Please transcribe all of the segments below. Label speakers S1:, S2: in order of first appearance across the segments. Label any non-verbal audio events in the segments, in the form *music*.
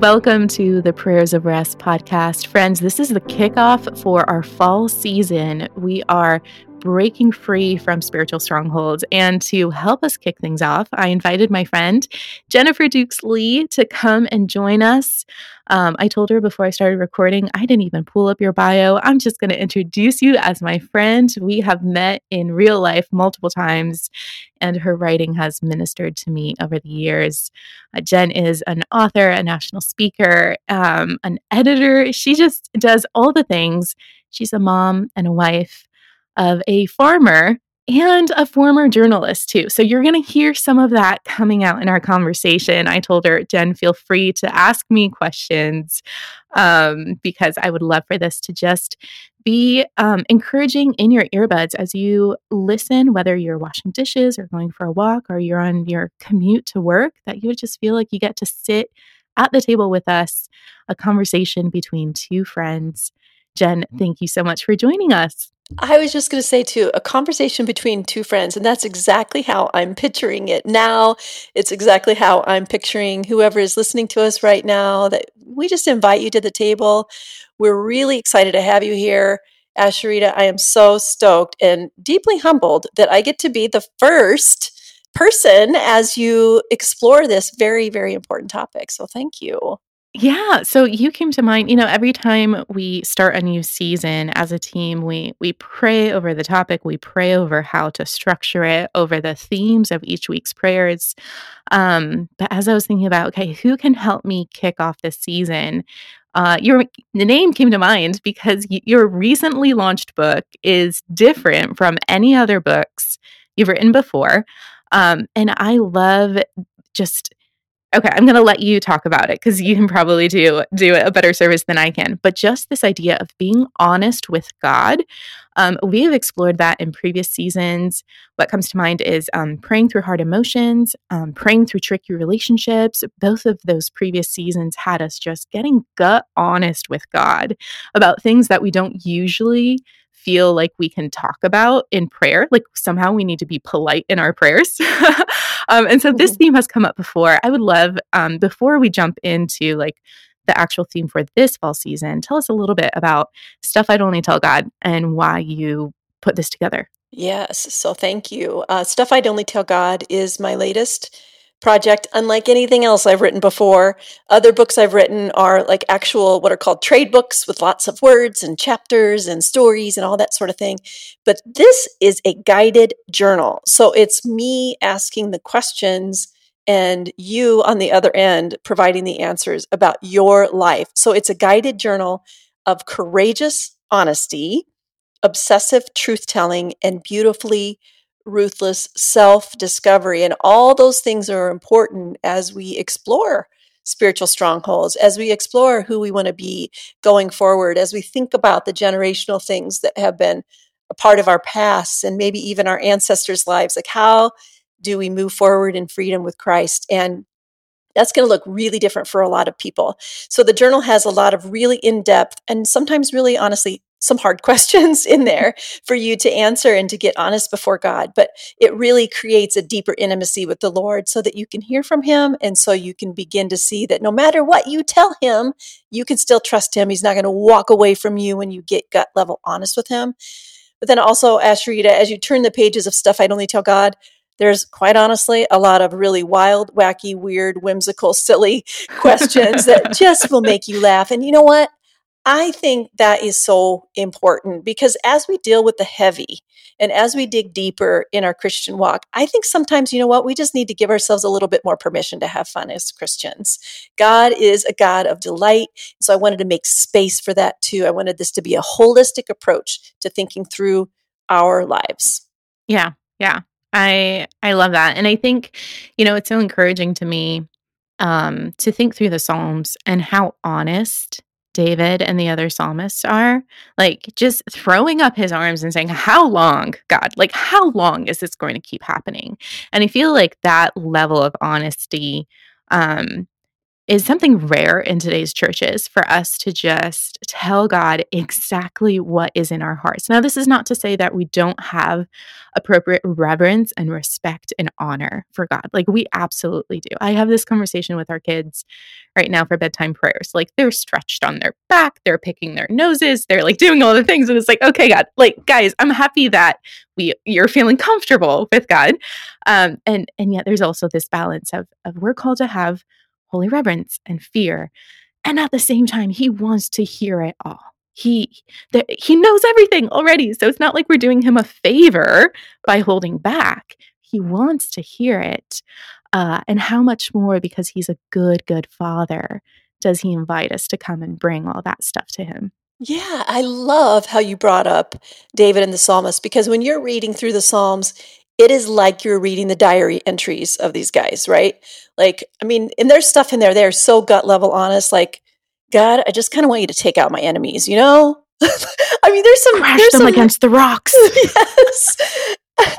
S1: Welcome to the Prayers of Rest podcast. Friends, this is the kickoff for our fall season. We are breaking free from spiritual strongholds. And to help us kick things off, I invited my friend Jennifer Dukes Lee to come and join us. Um, I told her before I started recording, I didn't even pull up your bio. I'm just going to introduce you as my friend. We have met in real life multiple times, and her writing has ministered to me over the years. Uh, Jen is an author, a national speaker, um, an editor. She just does all the things. She's a mom and a wife of a farmer and a former journalist, too. So you're going to hear some of that coming out in our conversation. I told her, Jen, feel free to ask me questions um, because I would love for this to just be um, encouraging in your earbuds as you listen, whether you're washing dishes or going for a walk or you're on your commute to work, that you would just feel like you get to sit at the table with us, a conversation between two friends. Jen, thank you so much for joining us.
S2: I was just going to say, too, a conversation between two friends. And that's exactly how I'm picturing it now. It's exactly how I'm picturing whoever is listening to us right now. That we just invite you to the table. We're really excited to have you here. Asheritah, I am so stoked and deeply humbled that I get to be the first person as you explore this very, very important topic. So thank you.
S1: Yeah, so you came to mind, you know, every time we start a new season as a team, we we pray over the topic, we pray over how to structure it, over the themes of each week's prayers. Um, but as I was thinking about, okay, who can help me kick off this season? Uh, your the name came to mind because y- your recently launched book is different from any other books you've written before, um, and I love just okay i'm going to let you talk about it because you can probably do do a better service than i can. But just this idea of being honest with god um, we have explored that in previous seasons. What comes to mind is um, praying through hard emotions um, praying through tricky relationships. Both of those previous seasons had us just getting gut honest with god about things that we don't usually feel like we can talk about in prayer. Like somehow we need to be polite in our prayers. *laughs* um, and so this mm-hmm. theme has come up before. I would love, um, before we jump into like the actual theme for this fall season, tell us a little bit about Stuff I'd Only Tell God and why you put this together.
S2: Yes. So thank you. Uh, Stuff I'd Only Tell God is my latest project, unlike anything else I've written before. Other books I've written are like actual, what are called trade books with lots of words and chapters and stories and all that sort of thing. But this is a guided journal. So it's me asking the questions and you on the other end providing the answers about your life. So it's a guided journal of courageous honesty, obsessive truth telling, and beautifully ruthless self discovery. And all those things are important as we explore spiritual strongholds, as we explore who we want to be going forward, as we think about the generational things that have been a part of our past and maybe even our ancestors' lives. Like, how do we move forward in freedom with Christ? And that's going to look really different for a lot of people. So the journal has a lot of really in depth and sometimes really honestly some hard *laughs* questions in there for you to answer and to get honest before God. But it really creates a deeper intimacy with the Lord so that you can hear from Him and so you can begin to see that no matter what you tell Him, you can still trust Him. He's not going to walk away from you when you get gut level honest with Him. But then also, Asheritah, as you turn the pages of stuff I'd only tell God, there's quite honestly a lot of really wild, wacky, weird, whimsical, silly *laughs* questions that just will make you laugh. And you know what? I think that is so important because as we deal with the heavy and as we dig deeper in our Christian walk, I think sometimes, you know what, we just need to give ourselves a little bit more permission to have fun as Christians. God is a God of delight. So I wanted to make space for that too. I wanted this to be a holistic approach to thinking through our lives.
S1: Yeah. Yeah. I I love that. And I think, you know, it's so encouraging to me um to think through the Psalms and how honest David and the other psalmists are, like just throwing up his arms and saying, How long, God? Like, how long is this going to keep happening? And I feel like that level of honesty um, is something rare in today's churches for us to just tell God exactly what is in our hearts. Now, this is not to say that we don't have appropriate reverence and respect and honor for God. Like, we absolutely do. I have this conversation with our kids right now for bedtime prayers. Like, they're stretched on their back, they're picking their noses, they're like doing all the things. And it's like, okay, God, like, guys, I'm happy that we you're feeling comfortable with God. Um, and and yet there's also this balance of of we're called to have holy reverence and fear. And at the same time, he wants to hear it all. He he knows everything already. So it's not like we're doing him a favor by holding back. He wants to hear it. Uh, and how much more because he's a good, good father does he invite us to come and bring all that stuff to him?
S2: Yeah, I love how you brought up David and the psalmist because when you're reading through the Psalms, it is like you're reading the diary entries of these guys, right? Like, I mean, and there's stuff in there, they're so gut level honest, like, God, I just kind of want you to take out my enemies, you know? *laughs* I mean, there's some
S1: crash
S2: there's
S1: them
S2: some,
S1: against the rocks. *laughs*
S2: yes. *laughs*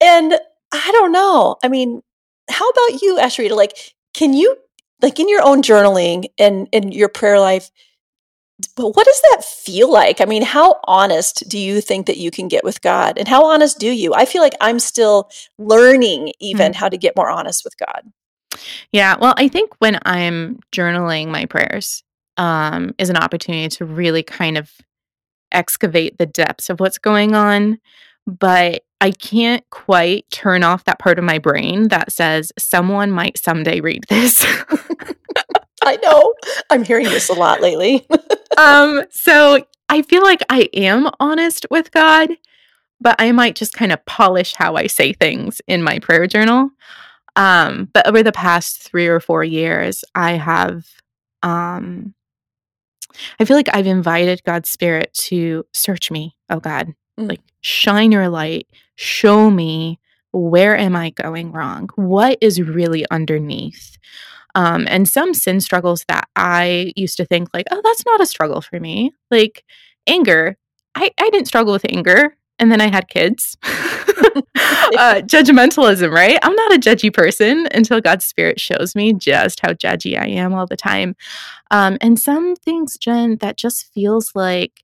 S2: and I don't know. I mean, how about you, Asheritah? Like, can you like in your own journaling and in your prayer life, but what does that feel like? I mean, how honest do you think that you can get with God? And how honest do you? I feel like I'm still learning even mm-hmm. how to get more honest with God.
S1: Yeah. Well, I think when I'm journaling my prayers um, is an opportunity to really kind of excavate the depths of what's going on. But I can't quite turn off that part of my brain that says someone might someday read this. *laughs*
S2: I know. I'm hearing this a lot lately. *laughs*
S1: um, so I feel like I am honest with God, but I might just kind of polish how I say things in my prayer journal. Um, but over the past three or four years, I have um I feel like I've invited God's spirit to search me, oh God. Mm. Like shine your light, show me where am I going wrong? What is really underneath? Um, and some sin struggles that I used to think like, oh, that's not a struggle for me. Like anger, I, I didn't struggle with anger. And then I had kids. *laughs* *laughs* uh, judgmentalism, right? I'm not a judgy person until God's Spirit shows me just how judgy I am all the time. Um, and some things, Jen, that just feels like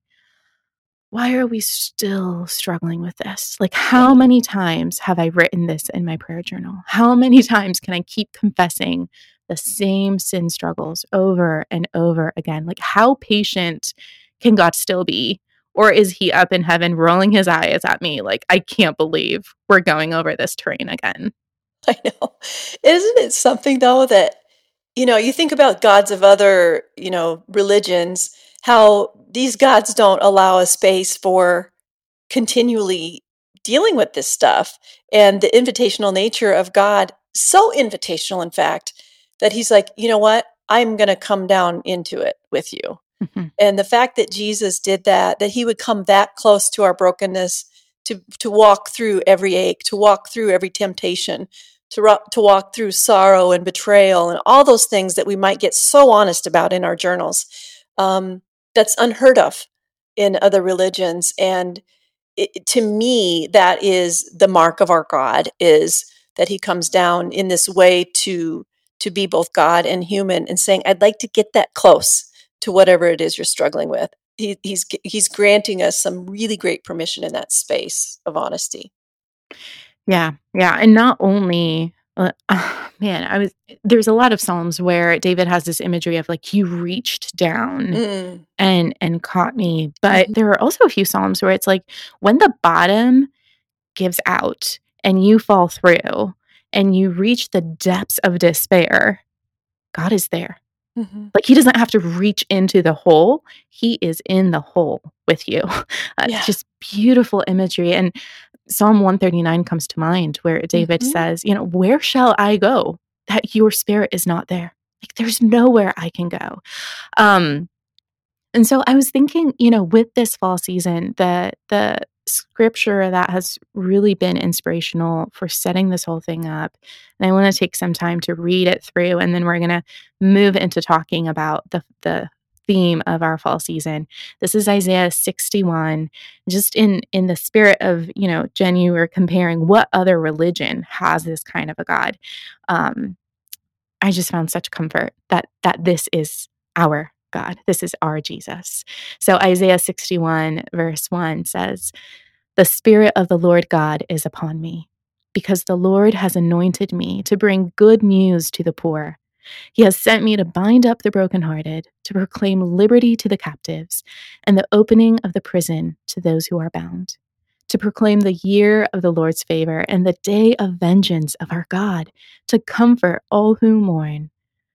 S1: why are we still struggling with this? Like, how many times have I written this in my prayer journal? How many *laughs* times can I keep confessing the same sin struggles over and over again? Like, how patient can God still be? Or is he up in heaven rolling his eyes at me like, I can't believe we're going over this terrain again? *laughs*
S2: I know. Isn't it something, though, that, you know, you think about gods of other, you know, religions, how these gods don't allow a space for continually dealing with this stuff and the invitational nature of God, so invitational, in fact, that he's like, you know what? I'm going to come down into it with you. Mm-hmm. And the fact that Jesus did that, that he would come that close to our brokenness, to, to walk through every ache, to walk through every temptation, to, ro- to walk through sorrow and betrayal and all those things that we might get so honest about in our journals. Um, that's unheard of in other religions and it, to me that is the mark of our god is that he comes down in this way to to be both god and human and saying i'd like to get that close to whatever it is you're struggling with he, he's he's granting us some really great permission in that space of honesty
S1: yeah yeah and not only uh, *sighs* man, I was there's a lot of psalms where David has this imagery of like you reached down mm. and and caught me, but mm-hmm. there are also a few psalms where it's like when the bottom gives out and you fall through and you reach the depths of despair, God is there. Mm-hmm. Like he doesn't have to reach into the hole; he is in the hole with you. *laughs* Uh, yeah. Just beautiful imagery, and Psalm 139 comes to mind where David mm-hmm. says, You know, where shall I go that your spirit is not there? Like, there's nowhere I can go. Um, and so I was thinking, you know, with this fall season, the the scripture that has really been inspirational for setting this whole thing up. And I want to take some time to read it through and then we're going to move into talking about the the theme of our fall season. This is Isaiah 61. Just in in the spirit of, you know, Jen, you were comparing what other religion has this kind of a God. Um, I just found such comfort that that this is our God. This is our Jesus. So Isaiah 61 verse 1 says, "The spirit of the Lord God is upon me, because the Lord has anointed me to bring good news to the poor. He has sent me to bind up the brokenhearted, to proclaim liberty to the captives, and the opening of the prison to those who are bound." to proclaim the year of the Lord's favor and the day of vengeance of our God, to comfort all who mourn,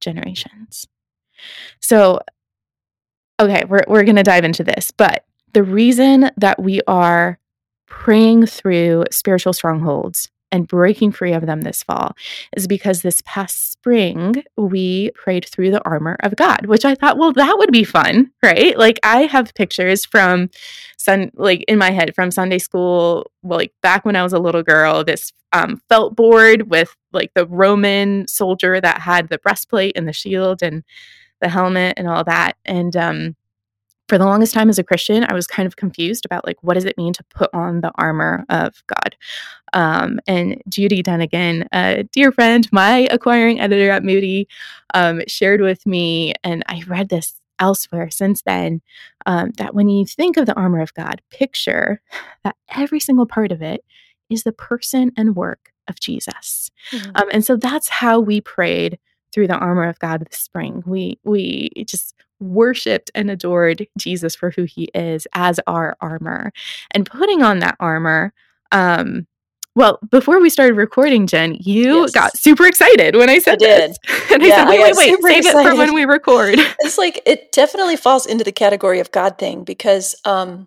S1: generations. So, okay, we're, we're going to dive into this, but the reason that we are praying through spiritual strongholds and breaking free of them this fall is because this past spring we prayed through the armor of God, which I thought, well, that would be fun, right? Like I have pictures from sun like in my head from Sunday school, like back when I was a little girl, this um, felt board with like the Roman soldier that had the breastplate and the shield and the helmet and all that. And um for the longest time as a Christian, I was kind of confused about like what does it mean to put on the armor of God. Um, and Judy Dunagan, a dear friend, my acquiring editor at Moody, um, shared with me, and I read this elsewhere since then, um, that when you think of the armor of God, picture that every single part of it is the person and work of Jesus. Mm-hmm. Um, and so that's how we prayed through the armor of God this spring. We we just worshiped and adored Jesus for who he is as our armor. And putting on that armor, um, well, before we started recording, Jen, you yes. got super excited when I *laughs* said
S2: I did.
S1: This. And I said, wait, I wait, wait, save excited. it for when we record. *laughs*
S2: It's like it definitely falls into the category of God thing because um,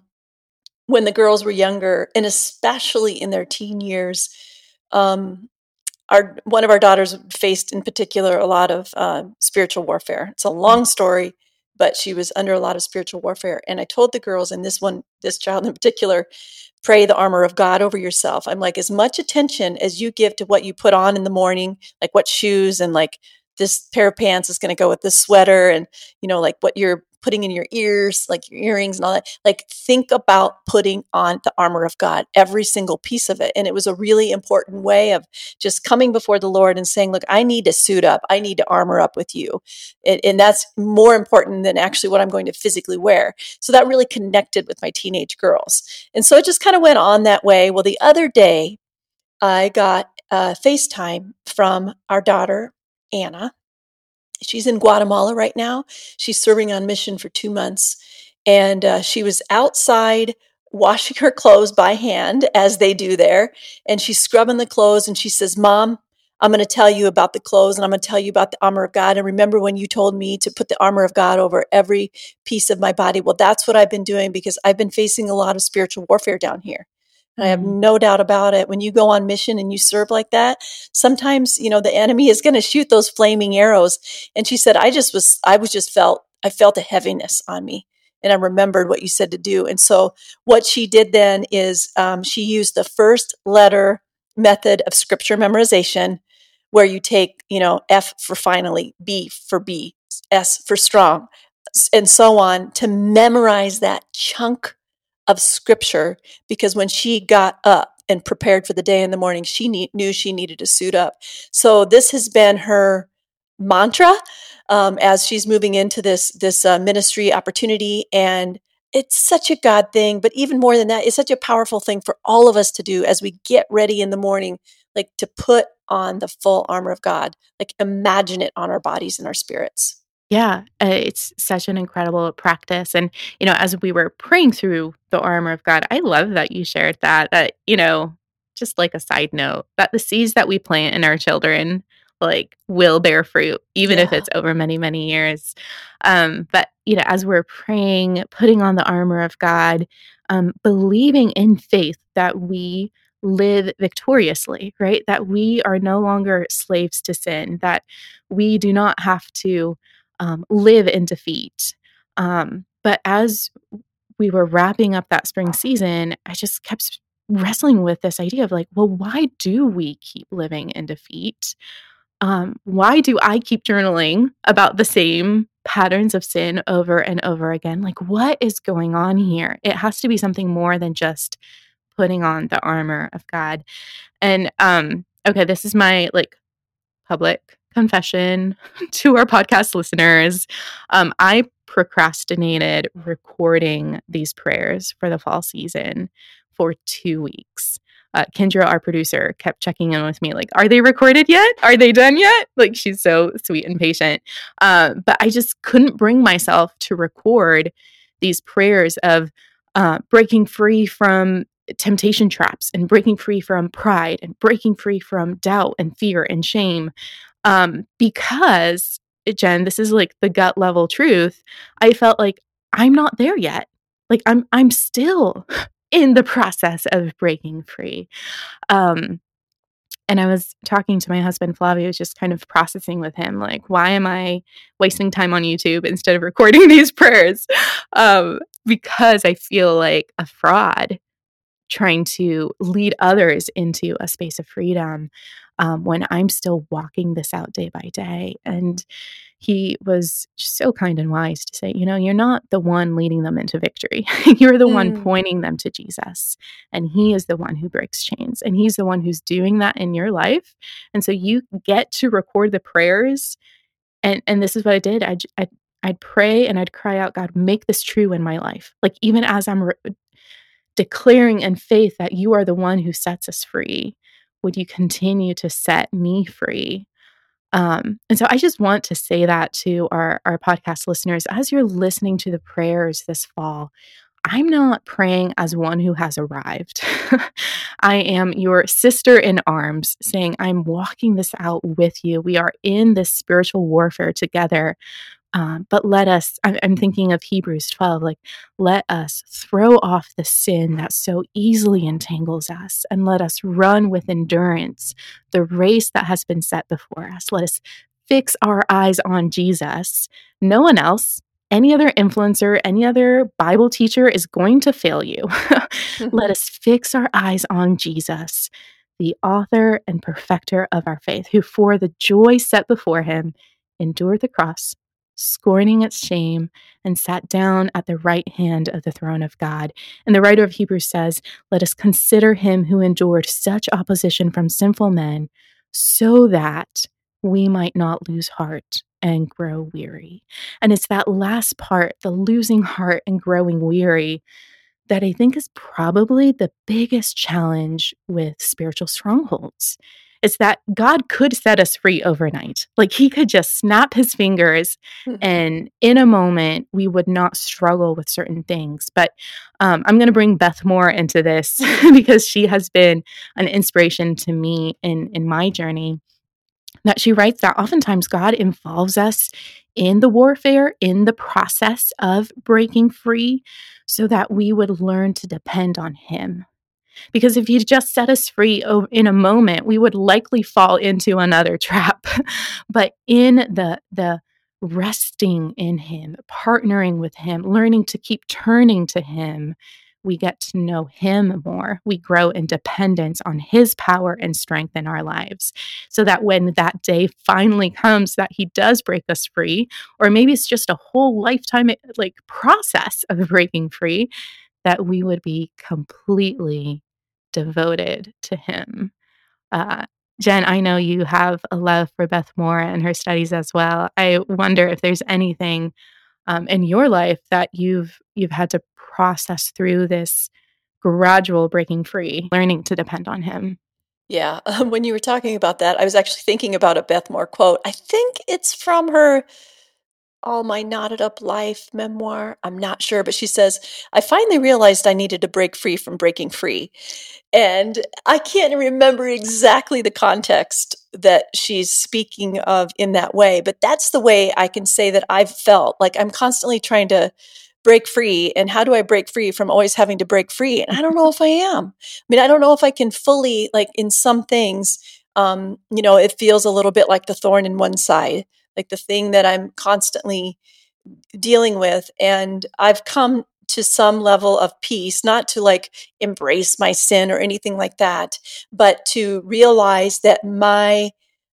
S2: when the girls were younger, and especially in their teen years, um, our one of our daughters faced in particular a lot of uh, spiritual warfare. It's a long story, but she was under a lot of spiritual warfare. And I told the girls, and this one, this child in particular, pray the armor of God over yourself. I'm like, as much attention as you give to what you put on in the morning, like what shoes and like this pair of pants is going to go with this sweater and, you know, like what you're putting in your ears, like your earrings and all that. Like, think about putting on the armor of God, every single piece of it. And it was a really important way of just coming before the Lord and saying, Look, I need to suit up. I need to armor up with you. And, and that's more important than actually what I'm going to physically wear. So that really connected with my teenage girls. And so it just kind of went on that way. Well, the other day, I got a FaceTime from our daughter, Anna, She's in Guatemala right now. She's serving on mission for two months. And uh, she was outside washing her clothes by hand, as they do there. And she's scrubbing the clothes and she says, Mom, I'm going to tell you about the clothes and I'm going to tell you about the armor of God. And remember when you told me to put the armor of God over every piece of my body? Well, that's what I've been doing because I've been facing a lot of spiritual warfare down here. I have mm-hmm. no doubt about it. When you go on mission and you serve like that, sometimes, you know, the enemy is going to shoot those flaming arrows. And she said, I just was, I was just felt, I felt a heaviness on me. And I remembered what you said to do. And so what she did then is um, she used the first letter method of scripture memorization, where you take, you know, F for finally, B for B, S for strong, and so on to memorize that chunk of scripture because when she got up and prepared for the day in the morning, she knew she needed to suit up. So this has been her mantra um, as she's moving into this this uh, ministry opportunity, and it's such a God thing. But even more than that, it's such a powerful thing for all of us to do as we get ready in the morning, like to put on the full armor of God, like imagine it on our bodies and our spirits.
S1: Yeah, uh, it's such an incredible practice. And, you know, as we were praying through the armor of God, I love that you shared that. That, you know, just like a side note, that the seeds that we plant in our children, like, will bear fruit, even yeah. if it's over many, many years. Um, but, you know, as we're praying, putting on the armor of God, um, believing in faith that we live victoriously, right? That we are no longer slaves to sin, that we do not have to um, live in defeat. Um, but as we were wrapping up that spring season, I just kept wrestling with this idea of like, well, why do we keep living in defeat? Um, why do I keep journaling about the same patterns of sin over and over again? Like, what is going on here? It has to be something more than just putting on the armor of God. And um, okay, this is my like public confession *laughs* to our podcast listeners. Um, I procrastinated recording these prayers for the fall season for two weeks. Uh, Kendra, our producer, kept checking in with me, like, "Are they recorded yet? Are they done yet?" Like, she's so sweet and patient. Uh, but I just couldn't bring myself to record these prayers of uh, breaking free from temptation traps and breaking free from pride and breaking free from doubt and fear and shame. Um, because, Jen, this is like the gut level truth. I felt like I'm not there yet. Like I'm I'm still *laughs* in the process of breaking free. Um, and I was talking to my husband Flavio, just kind of processing with him, like, why am I wasting time on YouTube instead of recording *laughs* these prayers? Um, because I feel like a fraud trying to lead others into a space of freedom um, when I'm still walking this out day by day. And he was so kind and wise to say, you know, you're not the one leading them into victory. *laughs* you're the mm. one pointing them to Jesus. And he is the one who breaks chains. And he's the one who's doing that in your life. And so you get to record the prayers. And, and this is what I did. I, I, I'd pray and I'd cry out, God, make this true in my life. Like, even as I'm re- declaring in faith that you are the one who sets us free, would you continue to set me free? Um, and so I just want to say that to our, our podcast listeners as you're listening to the prayers this fall. I'm not praying as one who has arrived. *laughs* I am your sister in arms saying, I'm walking this out with you. We are in this spiritual warfare together. Um, but let us, I'm thinking of Hebrews 12, like, let us throw off the sin that so easily entangles us and let us run with endurance the race that has been set before us. Let us fix our eyes on Jesus. No one else, any other influencer, any other Bible teacher is going to fail you. *laughs* let *laughs* us fix our eyes on Jesus, the author and perfecter of our faith, who for the joy set before him endured the cross scorning its shame, and sat down at the right hand of the throne of God. And the writer of Hebrews says, Let us consider him who endured such opposition from sinful men, so that we might not lose heart and grow weary. And it's that last part, the losing heart and growing weary, that I think is probably the biggest challenge with spiritual strongholds is that God could set us free overnight. Like he could just snap his fingers mm-hmm. and in a moment we would not struggle with certain things. But um, I'm going to bring Beth Moore into this *laughs* *laughs* because she has been an inspiration to me in, in my journey. That she writes that oftentimes God involves us in the warfare, in the process of breaking free, so that we would learn to depend on Him because if he just set us free in a moment, we would likely fall into another *laughs* trap. but in the the resting in him, partnering with him, learning to keep turning to him, we get to know him more. We grow in dependence on his power and strength in our lives. So that when that day finally comes that he does break us free, or maybe it's just a whole lifetime like process of breaking free, that we would be completely devoted to him. Uh, Jen, I know you have a love for Beth Moore and her studies as well. I wonder if there's anything um, in your life that you've you've had to process through this gradual breaking free, learning to depend on him.
S2: Yeah, um, *laughs* when you were talking about that, I was actually thinking about a Beth Moore quote. I think it's from her all my knotted up life memoir. I'm not sure, but she says, I finally realized I needed to break free from breaking free. And I can't remember exactly the context that she's speaking of in that way, but that's the way I can say that I've felt. Like I'm constantly trying to break free and how do I break free from always having to break free? And I don't know if I am. I mean, I don't know if I can fully, like in some things, um, you know, it feels a little bit like the thorn in one side, like the thing that I'm constantly dealing with. And I've come to some level of peace, not to like embrace my sin or anything like that, but to realize that my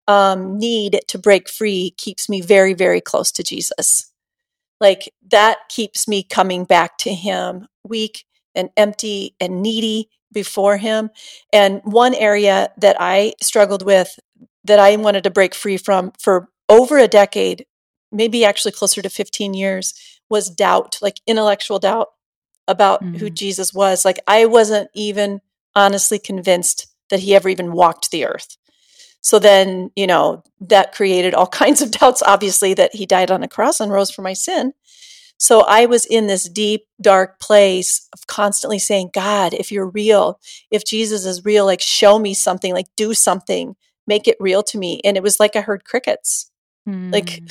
S2: um, need to break free keeps me very, very close to Jesus. Like that keeps me coming back to Him, weak and empty and needy before Him. And one area that I struggled with that I wanted to break free from for over a decade, maybe actually closer to 15 years, was doubt, like intellectual doubt about mm. who Jesus was. Like I wasn't even honestly convinced that he ever even walked the earth. So then, you know, that created all *laughs* kinds of doubts, obviously, that he died on a cross and rose for my sin. So I was in this deep, dark place of constantly saying, God, if you're real, if Jesus is real, like show me something, like do something, make it real to me. And it was like I heard crickets. Mm. Like,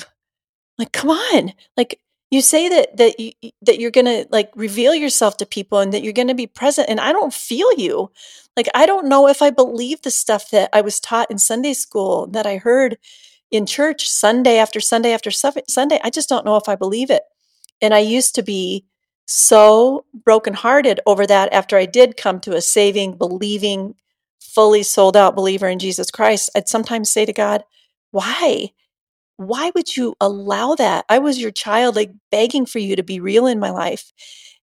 S2: like, come on. Like you say that that you that you're gonna like reveal yourself to people and that you're gonna be present and i don't feel you like i don't know if i believe the stuff that i was taught in sunday school that i heard in church sunday after sunday after sunday i just don't know if i believe it and i used to be so brokenhearted over that after i did come to a saving believing fully sold out believer in jesus christ i'd sometimes say to god why why would you allow that? I was your child, like begging for you to be real in my life.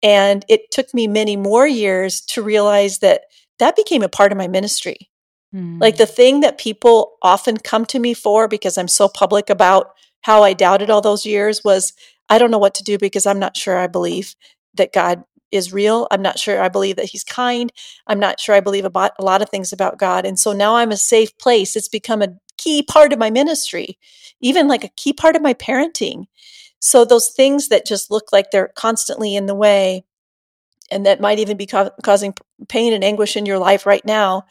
S2: And it took me many more years to realize that that became a part of my ministry. Mm. Like the thing that people often come to me for because I'm so public about how I doubted all those years was I don't know what to do because I'm not sure I believe that God is real. I'm not sure I believe that he's kind. I'm not sure I believe about a lot of things about God. And so now I'm a safe place. It's become a key part of my ministry even like a key part of my parenting. So those things that just look like they're constantly in the way and that might even be ca- causing pain and anguish in your life right now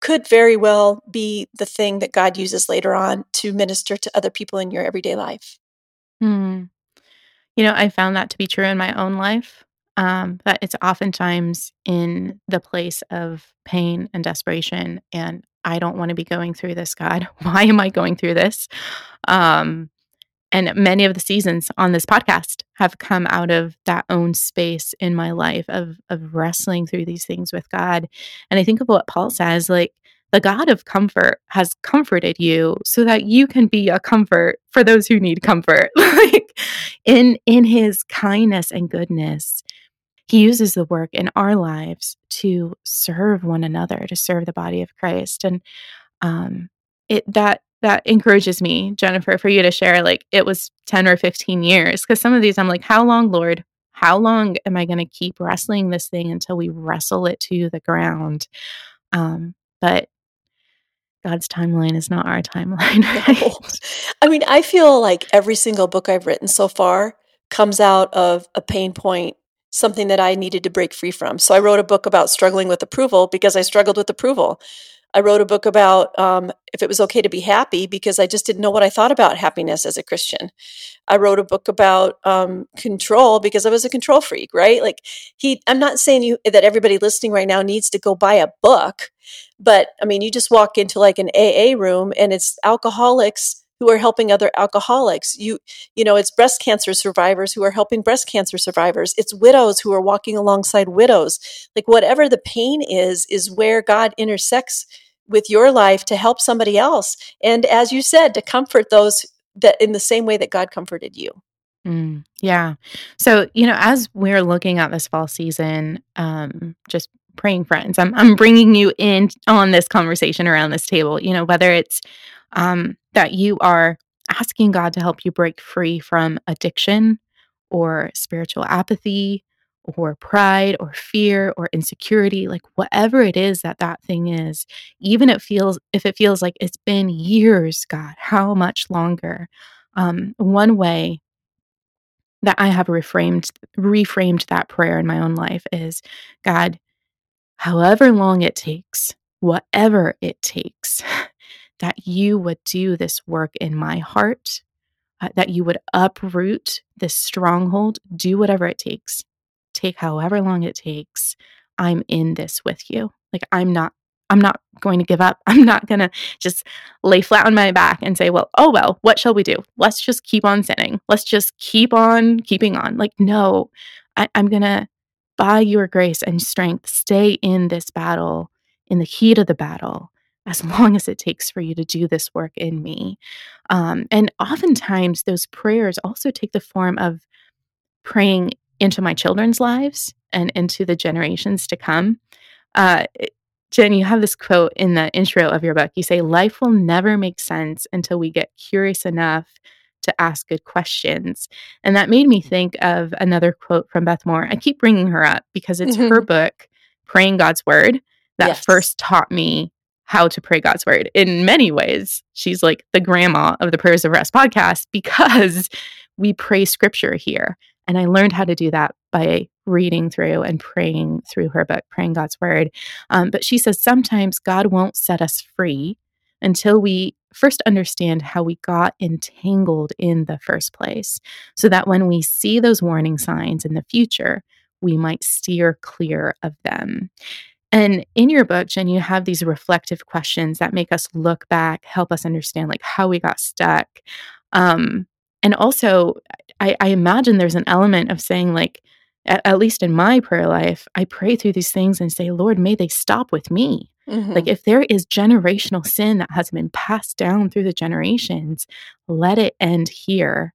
S2: could very well be the thing that God uses later on to minister to other people in your everyday life.
S1: Hmm. You know, I found that to be true in my own life. Um, that it's oftentimes in the place of pain and desperation and I don't want to be going through this, God. *laughs* Why am I going through this? Um, and many of the seasons on this podcast have come out of that own space in my life of of wrestling through these things with God. And I think of what Paul says, like the God of comfort has comforted you so that you can be a comfort for those who need comfort. *laughs* like in in his kindness and goodness, he uses the work in our lives to serve one another, to serve the body of Christ. And um, it that that encourages me, Jennifer, for you to share. Like it was 10 or 15 years. Because some of these I'm like, how long, Lord? How long am I going to keep wrestling this thing until we wrestle it to the ground? Um, but God's timeline is not our timeline. *laughs* Right? No.
S2: I mean, I feel like every single book I've written so far comes out of a pain point something that I needed to break free from. So I wrote a book about struggling with approval because I struggled with approval. I wrote a book about um, if it was okay to be happy because I just didn't know what I thought about happiness as a Christian. I wrote a book about um, control because I was a control freak, right? Like he, I'm not saying you that everybody listening right now needs to go buy a book, but I mean, you just walk into like an AA room and it's alcoholics who are helping other alcoholics. You you know it's breast cancer survivors who are helping breast cancer survivors. It's widows who are walking alongside widows. Like whatever the pain is is where god intersects with your life to help somebody else and as you said to comfort those that in the same way that god comforted you.
S1: Mm, yeah. So you know as we're looking at this fall season um just praying friends i'm i'm bringing you in on this conversation around this table you know whether it's um, that you are asking God to help you break free from addiction or spiritual apathy or pride or fear or insecurity like whatever it is that that thing is even it feels if it feels like it's been years god how much longer? Um, one way that i have reframed reframed that prayer in my own life is god however long it takes whatever it takes that you would do this work in my heart uh, that you would uproot this stronghold, do whatever it takes, take however long it takes. I'm in this with you. Like, I'm not I'm not going to give up. *laughs* I'm not going to just lay flat on my back and say, well, oh, well, what shall we do? Let's just keep on sinning. Let's just keep on keeping on. Like, no, I, am going to, by your grace and strength, stay in this battle, in the heat of the battle, as long as it takes for you to do this work in me. Um, and oftentimes, those prayers also take the form of praying into my children's lives and into the generations to come. Uh, Jen, you have this quote in the intro of your book. You say, Life will never make sense until we get curious enough to ask good questions. And that made me think of another quote from Beth Moore. I keep bringing her up because it's mm-hmm. her book, Praying God's Word, that yes. first taught me how to pray God's Word. In many ways, she's like the grandma of the Prayers of Rest podcast *laughs* because we pray scripture here. And I learned how to do that by reading through and praying through her book, Praying God's Word. Um, but she says sometimes God won't set us free until we first understand how we got entangled in the first place, so that when we see those warning signs in the future, we might steer clear of them. And in your book, Jen, you have these reflective questions that make us look back, help us understand like how we got stuck. Um, and also, I, I imagine there's an element of saying like, at, least in my prayer life, I pray through these things and say, Lord, may they stop with me. Mm-hmm. Like if there is generational sin that has been passed down through the generations, let it end here.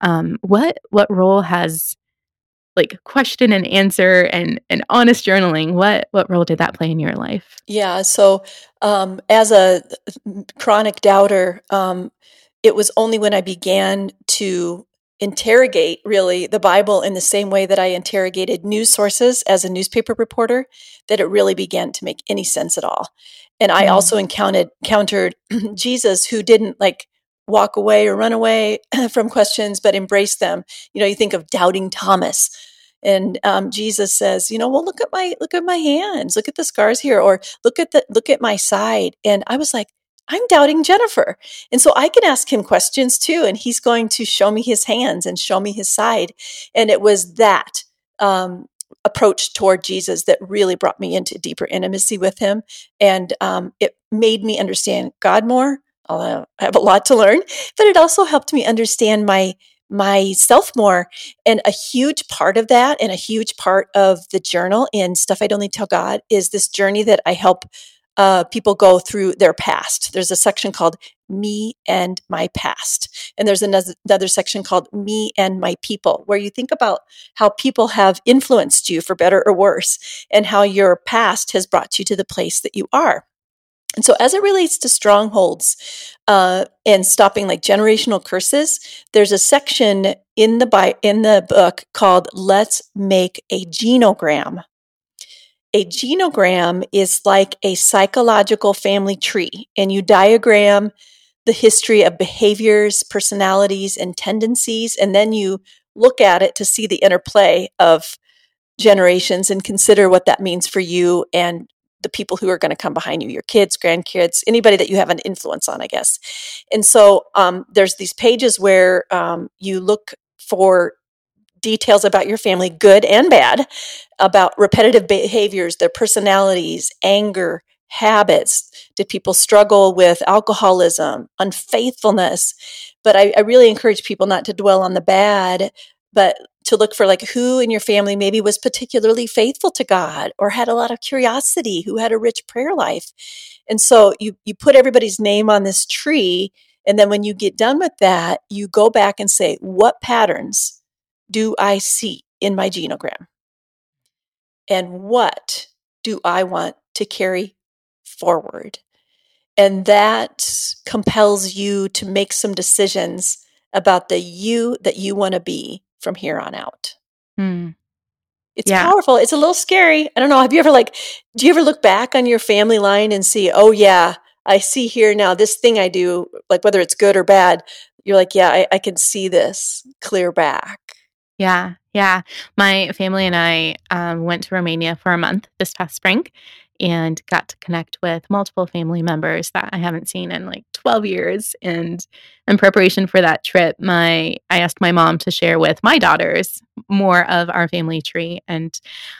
S1: Um, what what role has like question and answer and and honest journaling what what role did that play in your life
S2: yeah so um, as a chronic doubter um, it was only when i began to interrogate really the Bible in the same way that I interrogated news sources as a newspaper reporter that it really began to make any sense at all. And I mm. also encountered encountered *clears throat* Jesus who didn't like walk away or run away *clears throat* from questions but embrace them. You know, you think of doubting Thomas and um, Jesus says, you know, well, look at my look at my hands, look at the scars here, or look at the look at my side. And I was like, I'm doubting Jennifer. And so I can ask him questions too, and he's going to show me his hands and show me his side. And it was that um, approach toward Jesus that really brought me into deeper intimacy with him. And um, it made me understand God more. I have a lot to learn, but it also helped me understand my myself more. And a huge part of that, and a huge part of the journal in Stuff I'd Only Tell God, is this journey that I help uh, people go through their past. There's a section called Me and My Past. And there's another, another section called Me and My People, where you think about how people have influenced you for better or worse, and how your past has brought you to the place that you are. And so, as it relates to strongholds uh, and stopping like generational curses, there's a section in the bi- in the book called "Let's Make a Genogram." a genogram is like a psychological family tree, and you diagram the history of behaviors, personalities, and tendencies, and then you look at it to see the interplay of generations and consider what that means for you and the people who are going to come behind you your kids grandkids anybody that you have an influence on i guess and so um, there's these pages where um, you look for details about your family, good and bad, about repetitive behaviors, their personalities, anger, habits. Did people struggle with alcoholism, unfaithfulness? But I, I really encourage people not to dwell on the bad, but to look for like who in your family maybe was particularly faithful to God or had a lot of curiosity, who had a rich prayer life. And so you you put everybody's name on this tree and then when you get done with that, you go back and say what patterns do I see in my genogram? And what do I want to carry forward? And that compels you to make some decisions about the you that you want to be from here on out. Hmm. It's yeah. powerful. It's a little scary. I don't know. Have you ever like, do you ever look back on your family line and see, oh, yeah, I see here now this thing I do, like whether it's good or bad, you're like, yeah, I, I can see this clear back.
S1: Yeah, yeah. My family and I um, went to Romania for a month this past spring, and got to connect with multiple family members that I haven't seen in like 12 years. And in preparation for that trip, my I asked my mom to share with my daughters more of our family tree. And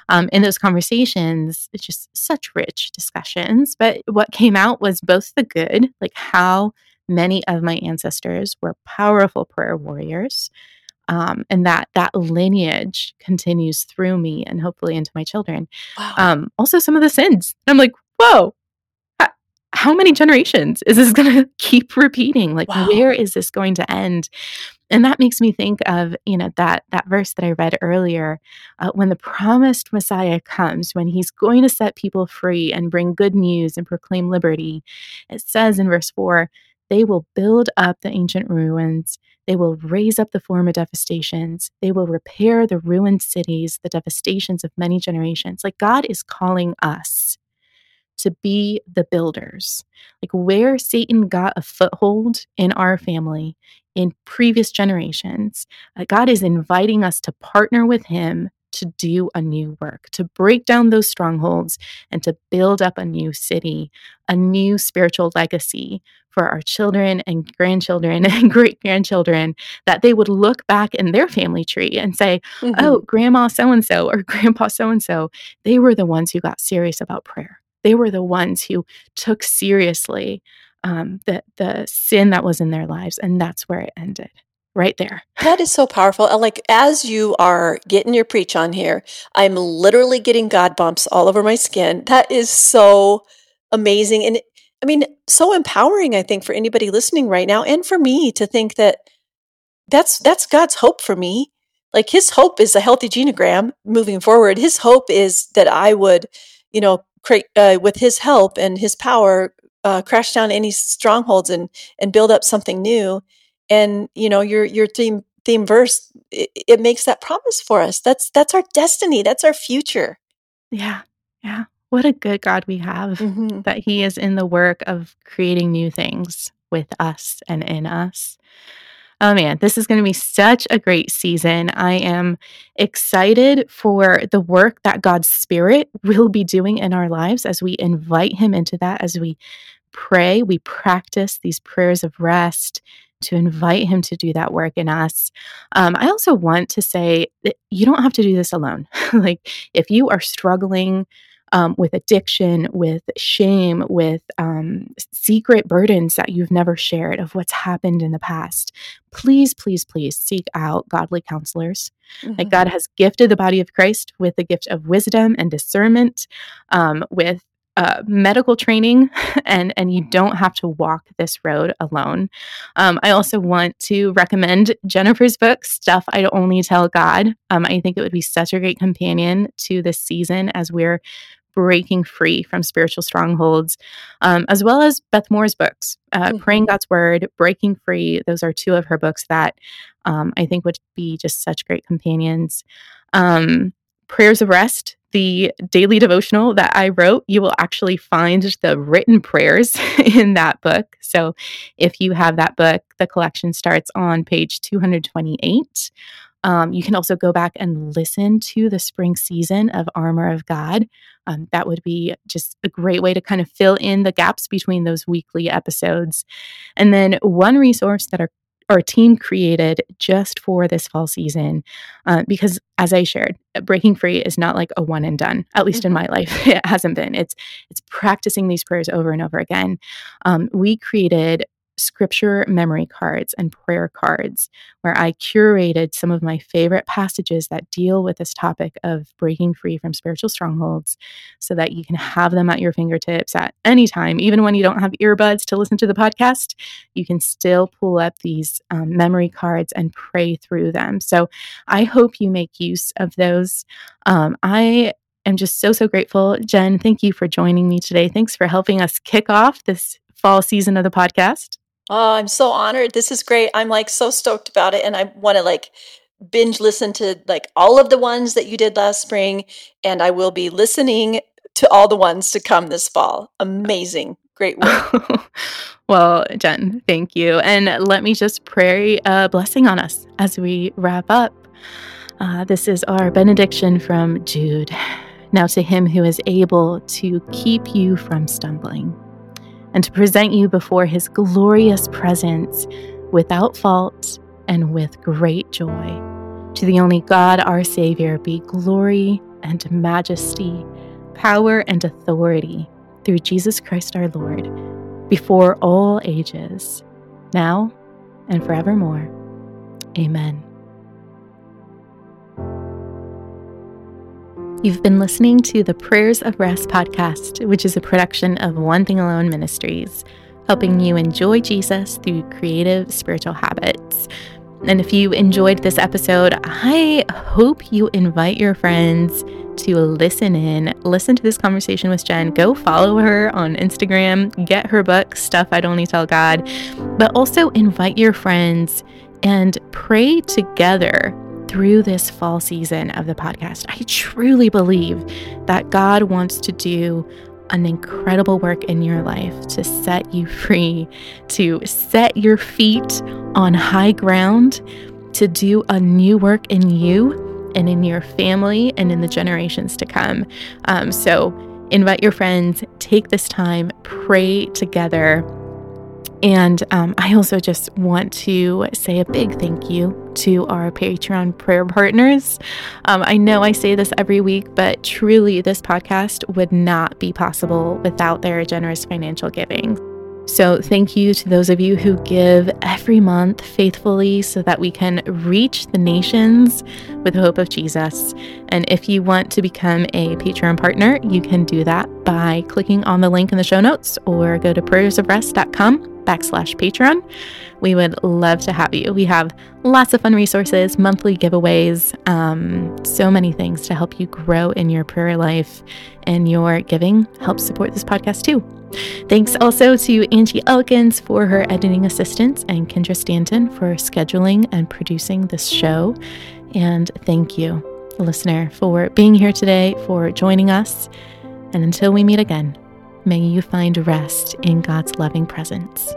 S1: um, in those conversations, it's just such rich discussions. But what came out was both the good, like how many of my ancestors were powerful prayer warriors um, and that that lineage continues through me and hopefully into my children. Wow. Um, also, some of the sins. I'm like, whoa, how many generations is this *laughs* going to keep repeating? Like, wow. where is this going to end? And that makes me think of you know that that verse that I read earlier, uh, when the promised Messiah comes, when He's going to set people free and bring good news and proclaim liberty. It says in verse four they will build up the ancient ruins. They will raise up the former devastations. They will repair the ruined cities, the devastations of many generations. Like God is calling us to be the builders. Like where Satan got a foothold in our family in previous generations, uh, God is inviting us to partner with Him to do a new work, to break down those strongholds and to build up a new city, a new spiritual legacy for our children and grandchildren *laughs* and great grandchildren, that they would look back in their family tree and say, mm-hmm. oh, grandma so and so or *laughs* grandpa so and so, they were the ones who got serious about prayer. They were the ones who took seriously um, the, the sin that was in their lives, and that's where it ended right there.
S2: That is so powerful. Like as you are getting your preach on here, I'm literally getting God bumps all over my skin. That is so amazing. And I mean, so empowering, I think, for anybody listening right now and for me to think that that's that's God's hope for me. Like his hope is a healthy genogram moving forward. His hope is that I would, you know, create uh, with his help and his power uh, crash down any strongholds and and build up something new. And you know your your theme theme verse it, it makes that promise for us. That's that's our destiny. That's our future.
S1: Yeah. Yeah what a good god we have mm-hmm. that he is in the work of creating new things with us and in us Oh man, this is going to be such a great season. I am excited for the work that God's Spirit *laughs* will be doing in our lives as we invite Him into that, as we pray, we practice these prayers of rest to invite him to do that work in us. Um, I also want to say that you don't have to do this alone. *laughs* like, if you are struggling um, with addiction, with shame, with um, secret burdens that you've never shared of what's happened in the past, please, please, please seek out godly counselors. Mm-hmm. Like God has gifted the body of Christ with the gift of wisdom and discernment, um, with uh, medical training *laughs* and and you don't have to walk this road alone um, i also want to recommend jennifer's book stuff i only tell god um, i think it would be such a great companion to this season as we're breaking free from spiritual strongholds um, as well as beth moore's books uh, mm-hmm. praying god's word breaking free those are two of her books that um, i think would be just such great companions um, prayers of rest the daily devotional that I wrote, you will actually find the written prayers *laughs* in that book. So if you have that book, the collection starts on page 228. Um, you can also go back and listen to the spring season of Armor of God. Um, that would be just a great way to kind of fill in the gaps between those weekly episodes. And then one resource that our our team created just for this fall season uh, because as i shared breaking free is not like a one and done at least mm-hmm. in my *laughs* life it hasn't been it's it's practicing these prayers over and over again um, we created scripture memory cards and prayer cards where I curated some of my favorite passages that deal with this topic of breaking free from spiritual strongholds so that you can have them at your fingertips at any time. Even when you don't have earbuds to listen to the podcast, you can still pull up these um, memory cards and pray through them. So I hope you make use of those. Um, I am just so, so grateful. Jen, thank you for joining me today. Thanks for helping us kick off this fall season of the podcast.
S2: Oh, I'm so honored. This is great. I'm like so stoked about it. And I want to like binge listen to like all of the ones that you did last spring. And I will be listening to all the ones to come this fall. Amazing. Great work. *laughs*
S1: well, Jen, thank you. And let me just pray a blessing on us as we wrap up. Uh, this is our benediction from Jude. Now to him who is able to keep you from stumbling and to present you before his glorious presence without fault and with great joy. To the only God, our Savior, be glory and majesty, power and authority through Jesus Christ our Lord, before all ages, now and forevermore. Amen. You've been listening to the Prayers of Rest podcast, which is a production of One Thing Alone Ministries, helping you enjoy Jesus through creative spiritual habits. And if you enjoyed this episode, I hope you invite your friends to listen in, listen to this conversation with Jen. Go follow her on Instagram, get her book, Stuff I'd Only Tell God, but also invite your friends and pray together through this fall season of the podcast. I truly believe that God wants to do an incredible work in your life to set you *laughs* free, to set your feet on high ground, to do a new work in you and in your family and in the generations to come. Um, so, invite your friends, take this time, pray together and um, I also just want to say a big thank you to our Patreon prayer partners. Um, I know I say this every week, but truly, this podcast would not be possible without their generous financial giving. So, thank you to those of you who give every month faithfully so that we can reach the nations with the hope of Jesus. And if you want to become a Patreon partner, you can do that by clicking on the link in the show notes or go to prayersofrest.com backslash Patreon. We would love to have you. We have lots of fun resources, monthly giveaways, um, so many things to help you grow in your prayer life, and your giving helps support this podcast too. Thanks also to Angie Elkins for her editing assistance and Kendra Stanton for scheduling and producing this show. And thank you, listener, for being here today, for joining us. And until we meet again, May you find rest in God's loving presence.